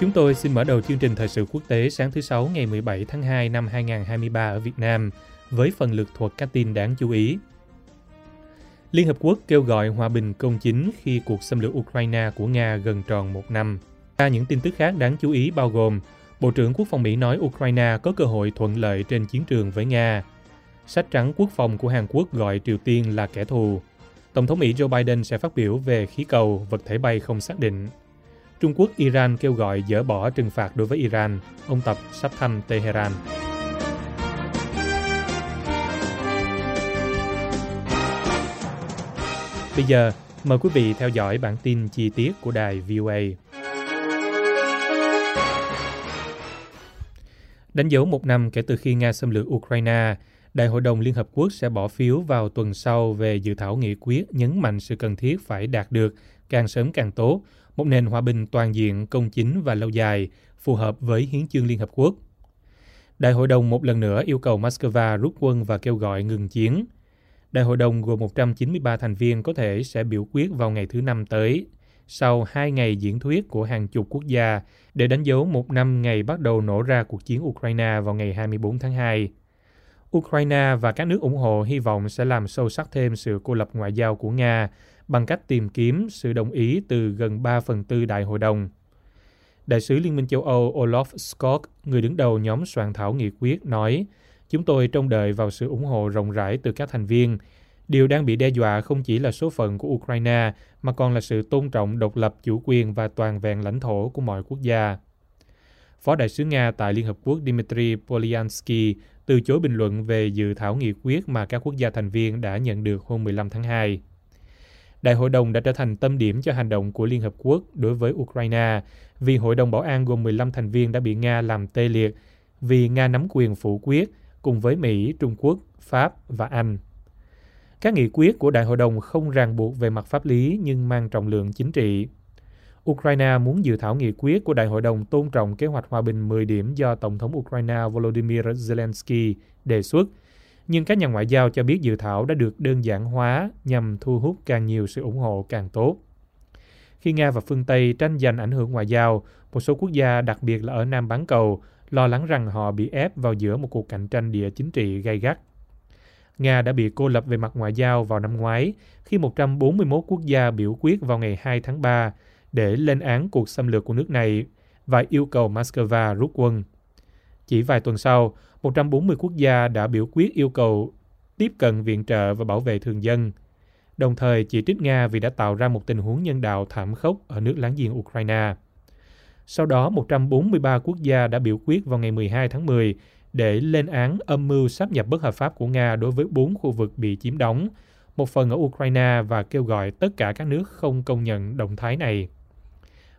Chúng tôi xin mở đầu chương trình thời sự quốc tế sáng thứ Sáu ngày 17 tháng 2 năm 2023 ở Việt Nam với phần lực thuật các tin đáng chú ý. Liên Hợp Quốc kêu gọi hòa bình công chính khi cuộc xâm lược Ukraine của Nga gần tròn một năm. Ra những tin tức khác đáng chú ý bao gồm Bộ trưởng Quốc phòng Mỹ nói Ukraine có cơ hội thuận lợi trên chiến trường với Nga. Sách trắng quốc phòng của Hàn Quốc gọi Triều Tiên là kẻ thù. Tổng thống Mỹ Joe Biden sẽ phát biểu về khí cầu, vật thể bay không xác định. Trung Quốc, Iran kêu gọi dỡ bỏ trừng phạt đối với Iran. Ông Tập sắp thăm Tehran. Bây giờ, mời quý vị theo dõi bản tin chi tiết của đài VOA. Đánh dấu một năm kể từ khi Nga xâm lược Ukraine, Đại hội đồng Liên Hợp Quốc sẽ bỏ phiếu vào tuần sau về dự thảo nghị quyết nhấn mạnh sự cần thiết phải đạt được càng sớm càng tốt một nền hòa bình toàn diện, công chính và lâu dài, phù hợp với hiến chương Liên Hợp Quốc. Đại hội đồng một lần nữa yêu cầu Moscow rút quân và kêu gọi ngừng chiến. Đại hội đồng gồm 193 thành viên có thể sẽ biểu quyết vào ngày thứ Năm tới, sau hai ngày diễn thuyết của hàng chục quốc gia để đánh dấu một năm ngày bắt đầu nổ ra cuộc chiến Ukraine vào ngày 24 tháng 2. Ukraine và các nước ủng hộ hy vọng sẽ làm sâu sắc thêm sự cô lập ngoại giao của Nga bằng cách tìm kiếm sự đồng ý từ gần 3 phần tư đại hội đồng. Đại sứ Liên minh châu Âu Olaf Scott, người đứng đầu nhóm soạn thảo nghị quyết, nói Chúng tôi trông đợi vào sự ủng hộ rộng rãi từ các thành viên. Điều đang bị đe dọa không chỉ là số phận của Ukraine, mà còn là sự tôn trọng độc lập, chủ quyền và toàn vẹn lãnh thổ của mọi quốc gia. Phó đại sứ Nga tại Liên Hợp Quốc Dmitry Polyansky từ chối bình luận về dự thảo nghị quyết mà các quốc gia thành viên đã nhận được hôm 15 tháng 2. Đại hội đồng đã trở thành tâm điểm cho hành động của Liên Hợp Quốc đối với Ukraine vì Hội đồng Bảo an gồm 15 thành viên đã bị Nga làm tê liệt vì Nga nắm quyền phủ quyết cùng với Mỹ, Trung Quốc, Pháp và Anh. Các nghị quyết của Đại hội đồng không ràng buộc về mặt pháp lý nhưng mang trọng lượng chính trị. Ukraine muốn dự thảo nghị quyết của Đại hội đồng tôn trọng kế hoạch hòa bình 10 điểm do Tổng thống Ukraine Volodymyr Zelensky đề xuất – nhưng các nhà ngoại giao cho biết dự thảo đã được đơn giản hóa nhằm thu hút càng nhiều sự ủng hộ càng tốt. Khi Nga và phương Tây tranh giành ảnh hưởng ngoại giao, một số quốc gia, đặc biệt là ở Nam bán cầu, lo lắng rằng họ bị ép vào giữa một cuộc cạnh tranh địa chính trị gay gắt. Nga đã bị cô lập về mặt ngoại giao vào năm ngoái khi 141 quốc gia biểu quyết vào ngày 2 tháng 3 để lên án cuộc xâm lược của nước này và yêu cầu Moscow rút quân. Chỉ vài tuần sau, 140 quốc gia đã biểu quyết yêu cầu tiếp cận viện trợ và bảo vệ thường dân, đồng thời chỉ trích Nga vì đã tạo ra một tình huống nhân đạo thảm khốc ở nước láng giềng Ukraine. Sau đó, 143 quốc gia đã biểu quyết vào ngày 12 tháng 10 để lên án âm mưu sáp nhập bất hợp pháp của Nga đối với bốn khu vực bị chiếm đóng, một phần ở Ukraine và kêu gọi tất cả các nước không công nhận động thái này.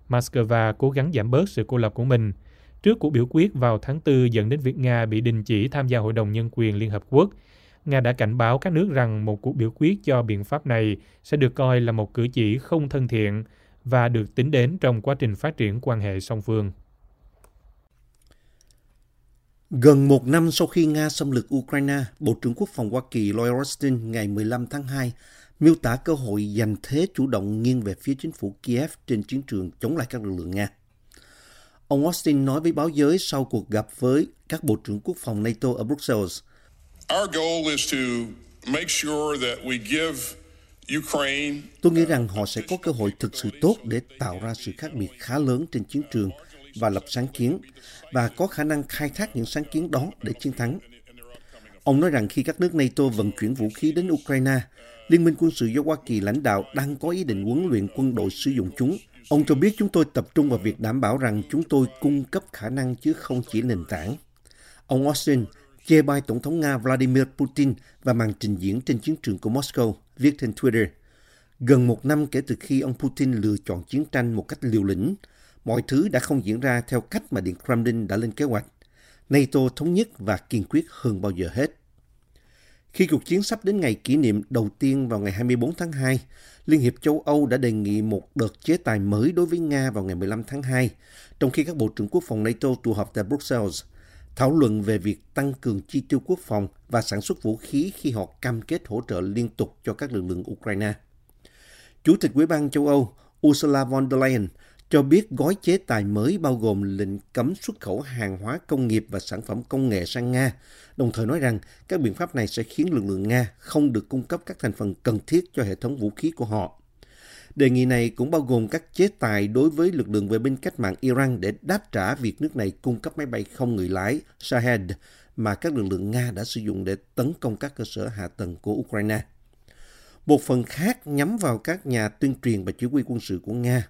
Moscow cố gắng giảm bớt sự cô lập của mình – Trước cuộc biểu quyết vào tháng 4 dẫn đến việc Nga bị đình chỉ tham gia Hội đồng Nhân quyền Liên Hợp Quốc, Nga đã cảnh báo các nước rằng một cuộc biểu quyết cho biện pháp này sẽ được coi là một cử chỉ không thân thiện và được tính đến trong quá trình phát triển quan hệ song phương. Gần một năm sau khi Nga xâm lược Ukraine, Bộ trưởng Quốc phòng Hoa Kỳ Lloyd Austin ngày 15 tháng 2 miêu tả cơ hội giành thế chủ động nghiêng về phía chính phủ Kiev trên chiến trường chống lại các lực lượng Nga. Ông Austin nói với báo giới sau cuộc gặp với các bộ trưởng quốc phòng NATO ở Brussels. Our goal is to make sure that we give Ukraine Tôi nghĩ rằng họ sẽ có cơ hội thực sự tốt để tạo ra sự khác biệt khá lớn trên chiến trường và lập sáng kiến và có khả năng khai thác những sáng kiến đó để chiến thắng. Ông nói rằng khi các nước NATO vận chuyển vũ khí đến Ukraine, Liên minh quân sự do Hoa Kỳ lãnh đạo đang có ý định huấn luyện quân đội sử dụng chúng Ông cho biết chúng tôi tập trung vào việc đảm bảo rằng chúng tôi cung cấp khả năng chứ không chỉ nền tảng. Ông Austin chê bai Tổng thống Nga Vladimir Putin và màn trình diễn trên chiến trường của Moscow, viết trên Twitter. Gần một năm kể từ khi ông Putin lựa chọn chiến tranh một cách liều lĩnh, mọi thứ đã không diễn ra theo cách mà Điện Kremlin đã lên kế hoạch. NATO thống nhất và kiên quyết hơn bao giờ hết. Khi cuộc chiến sắp đến ngày kỷ niệm đầu tiên vào ngày 24 tháng 2, Liên hiệp châu Âu đã đề nghị một đợt chế tài mới đối với Nga vào ngày 15 tháng 2, trong khi các bộ trưởng quốc phòng NATO tụ họp tại Brussels, thảo luận về việc tăng cường chi tiêu quốc phòng và sản xuất vũ khí khi họ cam kết hỗ trợ liên tục cho các lực lượng Ukraine. Chủ tịch Ủy ban châu Âu Ursula von der Leyen cho biết gói chế tài mới bao gồm lệnh cấm xuất khẩu hàng hóa công nghiệp và sản phẩm công nghệ sang Nga, đồng thời nói rằng các biện pháp này sẽ khiến lực lượng Nga không được cung cấp các thành phần cần thiết cho hệ thống vũ khí của họ. Đề nghị này cũng bao gồm các chế tài đối với lực lượng vệ binh cách mạng Iran để đáp trả việc nước này cung cấp máy bay không người lái Shahed mà các lực lượng Nga đã sử dụng để tấn công các cơ sở hạ tầng của Ukraine. Một phần khác nhắm vào các nhà tuyên truyền và chỉ huy quân sự của Nga.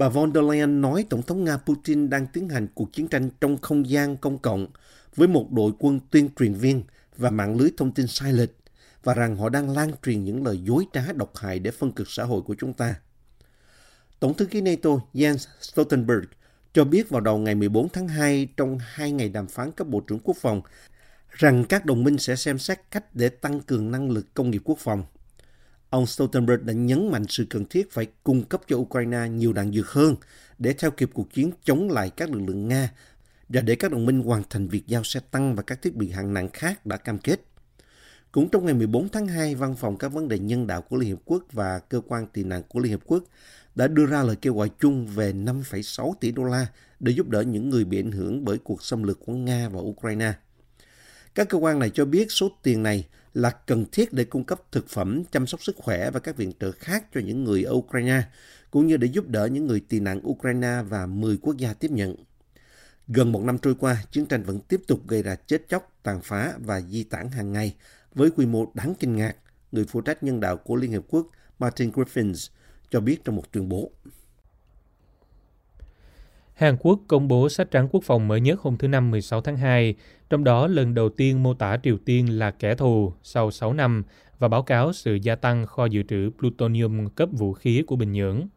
Bà von der Leyen nói Tổng thống Nga Putin đang tiến hành cuộc chiến tranh trong không gian công cộng với một đội quân tuyên truyền viên và mạng lưới thông tin sai lệch và rằng họ đang lan truyền những lời dối trá độc hại để phân cực xã hội của chúng ta. Tổng thư ký NATO Jens Stoltenberg cho biết vào đầu ngày 14 tháng 2 trong hai ngày đàm phán cấp Bộ trưởng Quốc phòng rằng các đồng minh sẽ xem xét cách để tăng cường năng lực công nghiệp quốc phòng. Ông Stoltenberg đã nhấn mạnh sự cần thiết phải cung cấp cho Ukraine nhiều đạn dược hơn để theo kịp cuộc chiến chống lại các lực lượng Nga và để các đồng minh hoàn thành việc giao xe tăng và các thiết bị hạng nặng khác đã cam kết. Cũng trong ngày 14 tháng 2, Văn phòng các vấn đề nhân đạo của Liên Hiệp Quốc và Cơ quan tị nạn của Liên Hiệp Quốc đã đưa ra lời kêu gọi chung về 5,6 tỷ đô la để giúp đỡ những người bị ảnh hưởng bởi cuộc xâm lược của Nga và Ukraine. Các cơ quan này cho biết số tiền này là cần thiết để cung cấp thực phẩm, chăm sóc sức khỏe và các viện trợ khác cho những người ở Ukraine, cũng như để giúp đỡ những người tị nạn Ukraine và 10 quốc gia tiếp nhận. Gần một năm trôi qua, chiến tranh vẫn tiếp tục gây ra chết chóc, tàn phá và di tản hàng ngày với quy mô đáng kinh ngạc, người phụ trách nhân đạo của Liên Hợp Quốc Martin Griffiths cho biết trong một tuyên bố. Hàn Quốc công bố sách trắng quốc phòng mới nhất hôm thứ Năm 16 tháng 2, trong đó lần đầu tiên mô tả Triều Tiên là kẻ thù sau 6 năm và báo cáo sự gia tăng kho dự trữ plutonium cấp vũ khí của Bình Nhưỡng.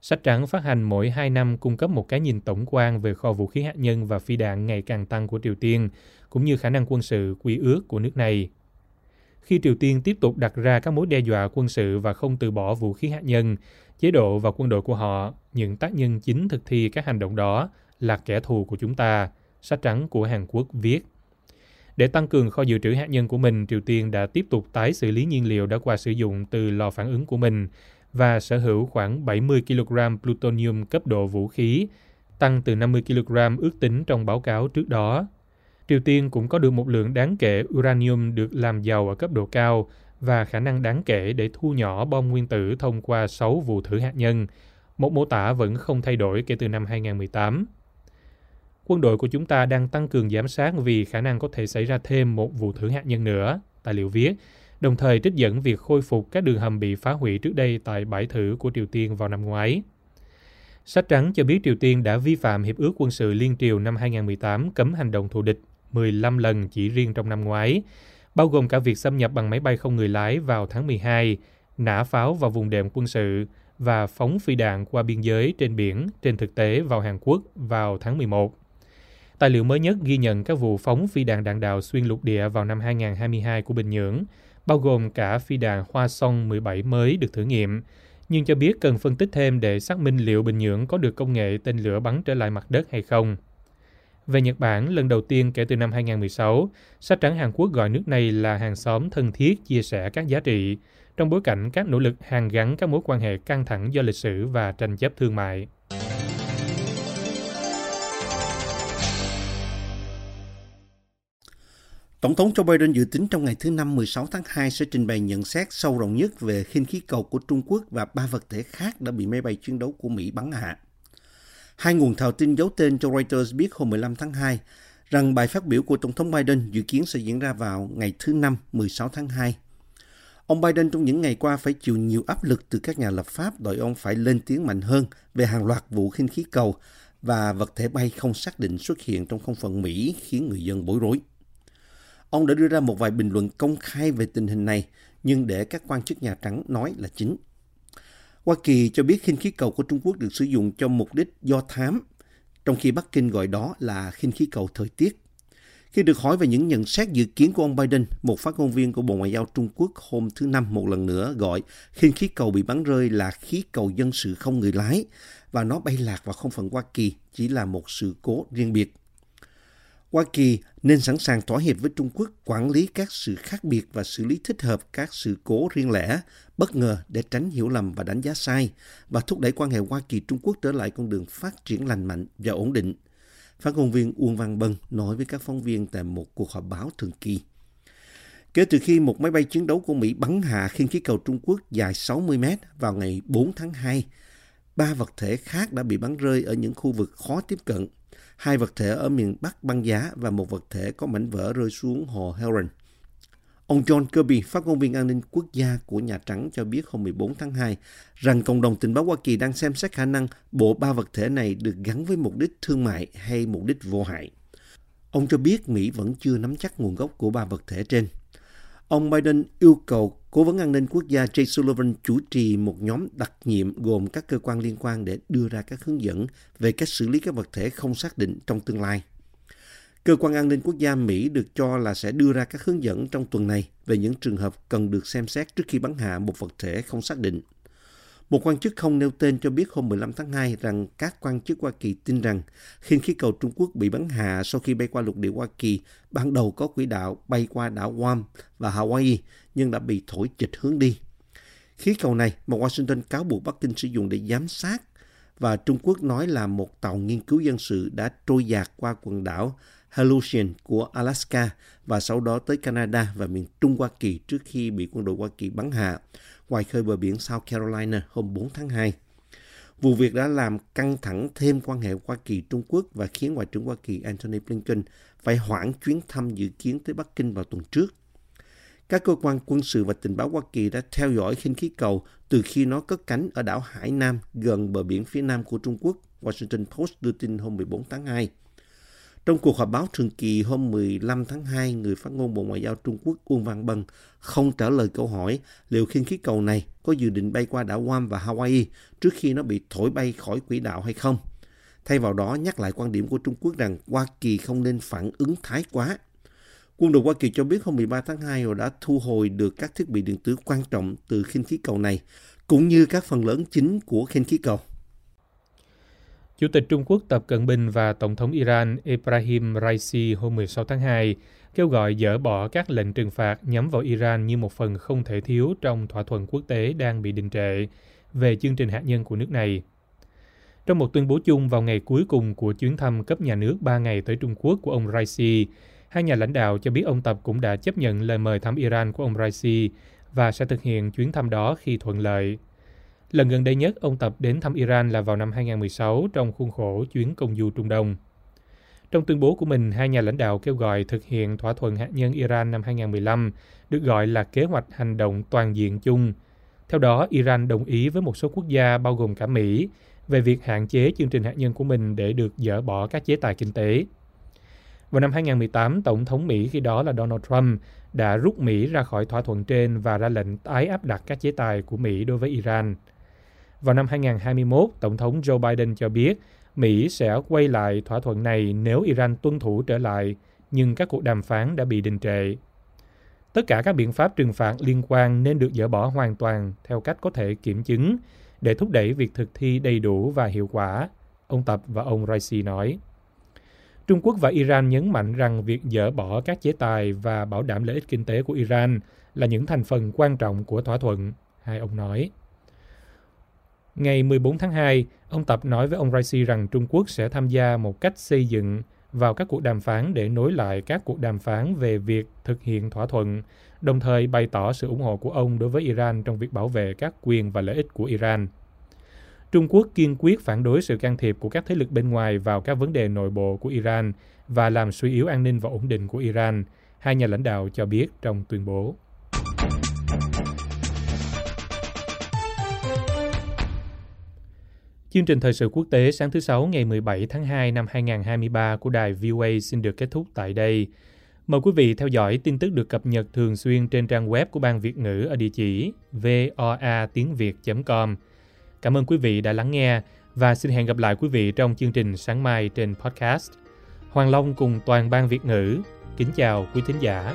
Sách trắng phát hành mỗi 2 năm cung cấp một cái nhìn tổng quan về kho vũ khí hạt nhân và phi đạn ngày càng tăng của Triều Tiên, cũng như khả năng quân sự quy ước của nước này. Khi Triều Tiên tiếp tục đặt ra các mối đe dọa quân sự và không từ bỏ vũ khí hạt nhân, chế độ và quân đội của họ, những tác nhân chính thực thi các hành động đó là kẻ thù của chúng ta, sách trắng của Hàn Quốc viết. Để tăng cường kho dự trữ hạt nhân của mình, Triều Tiên đã tiếp tục tái xử lý nhiên liệu đã qua sử dụng từ lò phản ứng của mình và sở hữu khoảng 70 kg plutonium cấp độ vũ khí, tăng từ 50 kg ước tính trong báo cáo trước đó. Triều Tiên cũng có được một lượng đáng kể uranium được làm giàu ở cấp độ cao và khả năng đáng kể để thu nhỏ bom nguyên tử thông qua 6 vụ thử hạt nhân, một mô tả vẫn không thay đổi kể từ năm 2018. Quân đội của chúng ta đang tăng cường giám sát vì khả năng có thể xảy ra thêm một vụ thử hạt nhân nữa, tài liệu viết, đồng thời trích dẫn việc khôi phục các đường hầm bị phá hủy trước đây tại bãi thử của Triều Tiên vào năm ngoái. Sách trắng cho biết Triều Tiên đã vi phạm Hiệp ước quân sự Liên Triều năm 2018 cấm hành động thù địch 15 lần chỉ riêng trong năm ngoái, bao gồm cả việc xâm nhập bằng máy bay không người lái vào tháng 12, nã pháo vào vùng đệm quân sự và phóng phi đạn qua biên giới trên biển trên thực tế vào Hàn Quốc vào tháng 11. Tài liệu mới nhất ghi nhận các vụ phóng phi đạn đạn đạo xuyên lục địa vào năm 2022 của Bình Nhưỡng, bao gồm cả phi đạn Hoa Song 17 mới được thử nghiệm, nhưng cho biết cần phân tích thêm để xác minh liệu Bình Nhưỡng có được công nghệ tên lửa bắn trở lại mặt đất hay không. Về Nhật Bản, lần đầu tiên kể từ năm 2016, sách trắng Hàn Quốc gọi nước này là hàng xóm thân thiết chia sẻ các giá trị, trong bối cảnh các nỗ lực hàn gắn các mối quan hệ căng thẳng do lịch sử và tranh chấp thương mại. Tổng thống Joe Biden dự tính trong ngày thứ Năm 16 tháng 2 sẽ trình bày nhận xét sâu rộng nhất về khinh khí cầu của Trung Quốc và ba vật thể khác đã bị máy bay chiến đấu của Mỹ bắn hạ. Hai nguồn thạo tin giấu tên cho Reuters biết hôm 15 tháng 2 rằng bài phát biểu của Tổng thống Biden dự kiến sẽ diễn ra vào ngày thứ Năm 16 tháng 2. Ông Biden trong những ngày qua phải chịu nhiều áp lực từ các nhà lập pháp đòi ông phải lên tiếng mạnh hơn về hàng loạt vụ khinh khí cầu và vật thể bay không xác định xuất hiện trong không phận Mỹ khiến người dân bối rối. Ông đã đưa ra một vài bình luận công khai về tình hình này, nhưng để các quan chức Nhà Trắng nói là chính. Hoa Kỳ cho biết khinh khí cầu của Trung Quốc được sử dụng cho mục đích do thám, trong khi Bắc Kinh gọi đó là khinh khí cầu thời tiết. Khi được hỏi về những nhận xét dự kiến của ông Biden, một phát ngôn viên của Bộ Ngoại giao Trung Quốc hôm thứ Năm một lần nữa gọi khinh khí cầu bị bắn rơi là khí cầu dân sự không người lái và nó bay lạc vào không phận Hoa Kỳ chỉ là một sự cố riêng biệt. Hoa Kỳ nên sẵn sàng thỏa hiệp với Trung Quốc quản lý các sự khác biệt và xử lý thích hợp các sự cố riêng lẻ, bất ngờ để tránh hiểu lầm và đánh giá sai và thúc đẩy quan hệ Hoa Kỳ-Trung Quốc trở lại con đường phát triển lành mạnh và ổn định. Phát ngôn viên Uông Văn Bân nói với các phóng viên tại một cuộc họp báo thường kỳ. Kể từ khi một máy bay chiến đấu của Mỹ bắn hạ khinh khí cầu Trung Quốc dài 60 mét vào ngày 4 tháng 2, ba vật thể khác đã bị bắn rơi ở những khu vực khó tiếp cận hai vật thể ở miền Bắc băng giá và một vật thể có mảnh vỡ rơi xuống hồ Heron. Ông John Kirby, phát ngôn viên an ninh quốc gia của Nhà Trắng cho biết hôm 14 tháng 2 rằng cộng đồng tình báo Hoa Kỳ đang xem xét khả năng bộ ba vật thể này được gắn với mục đích thương mại hay mục đích vô hại. Ông cho biết Mỹ vẫn chưa nắm chắc nguồn gốc của ba vật thể trên. Ông Biden yêu cầu Cố vấn an ninh quốc gia Jay Sullivan chủ trì một nhóm đặc nhiệm gồm các cơ quan liên quan để đưa ra các hướng dẫn về cách xử lý các vật thể không xác định trong tương lai. Cơ quan an ninh quốc gia Mỹ được cho là sẽ đưa ra các hướng dẫn trong tuần này về những trường hợp cần được xem xét trước khi bắn hạ một vật thể không xác định. Một quan chức không nêu tên cho biết hôm 15 tháng 2 rằng các quan chức Hoa Kỳ tin rằng khinh khí cầu Trung Quốc bị bắn hạ sau khi bay qua lục địa Hoa Kỳ, ban đầu có quỹ đạo bay qua đảo Guam và Hawaii, nhưng đã bị thổi chịch hướng đi. Khí cầu này mà Washington cáo buộc Bắc Kinh sử dụng để giám sát và Trung Quốc nói là một tàu nghiên cứu dân sự đã trôi dạt qua quần đảo Halusian của Alaska và sau đó tới Canada và miền Trung Hoa Kỳ trước khi bị quân đội Hoa Kỳ bắn hạ ngoài khơi bờ biển South Carolina hôm 4 tháng 2. Vụ việc đã làm căng thẳng thêm quan hệ Hoa Kỳ-Trung Quốc và khiến Ngoại trưởng Hoa Kỳ Antony Blinken phải hoãn chuyến thăm dự kiến tới Bắc Kinh vào tuần trước. Các cơ quan quân sự và tình báo Hoa Kỳ đã theo dõi khinh khí cầu từ khi nó cất cánh ở đảo Hải Nam gần bờ biển phía nam của Trung Quốc, Washington Post đưa tin hôm 14 tháng 2. Trong cuộc họp báo thường kỳ hôm 15 tháng 2, người phát ngôn Bộ Ngoại giao Trung Quốc Uông Văn Bân không trả lời câu hỏi liệu khinh khí cầu này có dự định bay qua đảo Guam và Hawaii trước khi nó bị thổi bay khỏi quỹ đạo hay không. Thay vào đó nhắc lại quan điểm của Trung Quốc rằng Hoa Kỳ không nên phản ứng thái quá. Quân đội Hoa Kỳ cho biết hôm 13 tháng 2 họ đã thu hồi được các thiết bị điện tử quan trọng từ khinh khí cầu này, cũng như các phần lớn chính của khinh khí cầu. Chủ tịch Trung Quốc Tập Cận Bình và Tổng thống Iran Ebrahim Raisi hôm 16 tháng 2 kêu gọi dỡ bỏ các lệnh trừng phạt nhắm vào Iran như một phần không thể thiếu trong thỏa thuận quốc tế đang bị đình trệ về chương trình hạt nhân của nước này. Trong một tuyên bố chung vào ngày cuối cùng của chuyến thăm cấp nhà nước 3 ngày tới Trung Quốc của ông Raisi, hai nhà lãnh đạo cho biết ông Tập cũng đã chấp nhận lời mời thăm Iran của ông Raisi và sẽ thực hiện chuyến thăm đó khi thuận lợi. Lần gần đây nhất ông Tập đến thăm Iran là vào năm 2016 trong khuôn khổ chuyến công du Trung Đông. Trong tuyên bố của mình, hai nhà lãnh đạo kêu gọi thực hiện thỏa thuận hạt nhân Iran năm 2015, được gọi là kế hoạch hành động toàn diện chung. Theo đó, Iran đồng ý với một số quốc gia bao gồm cả Mỹ về việc hạn chế chương trình hạt nhân của mình để được dỡ bỏ các chế tài kinh tế. Vào năm 2018, Tổng thống Mỹ khi đó là Donald Trump đã rút Mỹ ra khỏi thỏa thuận trên và ra lệnh tái áp đặt các chế tài của Mỹ đối với Iran. Vào năm 2021, Tổng thống Joe Biden cho biết Mỹ sẽ quay lại thỏa thuận này nếu Iran tuân thủ trở lại, nhưng các cuộc đàm phán đã bị đình trệ. Tất cả các biện pháp trừng phạt liên quan nên được dỡ bỏ hoàn toàn theo cách có thể kiểm chứng để thúc đẩy việc thực thi đầy đủ và hiệu quả, ông Tập và ông Raisi nói. Trung Quốc và Iran nhấn mạnh rằng việc dỡ bỏ các chế tài và bảo đảm lợi ích kinh tế của Iran là những thành phần quan trọng của thỏa thuận, hai ông nói. Ngày 14 tháng 2, ông Tập nói với ông Raisi rằng Trung Quốc sẽ tham gia một cách xây dựng vào các cuộc đàm phán để nối lại các cuộc đàm phán về việc thực hiện thỏa thuận, đồng thời bày tỏ sự ủng hộ của ông đối với Iran trong việc bảo vệ các quyền và lợi ích của Iran. Trung Quốc kiên quyết phản đối sự can thiệp của các thế lực bên ngoài vào các vấn đề nội bộ của Iran và làm suy yếu an ninh và ổn định của Iran, hai nhà lãnh đạo cho biết trong tuyên bố. Chương trình thời sự quốc tế sáng thứ Sáu ngày 17 tháng 2 năm 2023 của đài VOA xin được kết thúc tại đây. Mời quý vị theo dõi tin tức được cập nhật thường xuyên trên trang web của Ban Việt ngữ ở địa chỉ voa tiếng việt.com. Cảm ơn quý vị đã lắng nghe và xin hẹn gặp lại quý vị trong chương trình sáng mai trên podcast. Hoàng Long cùng toàn ban Việt ngữ Kính chào quý thính giả.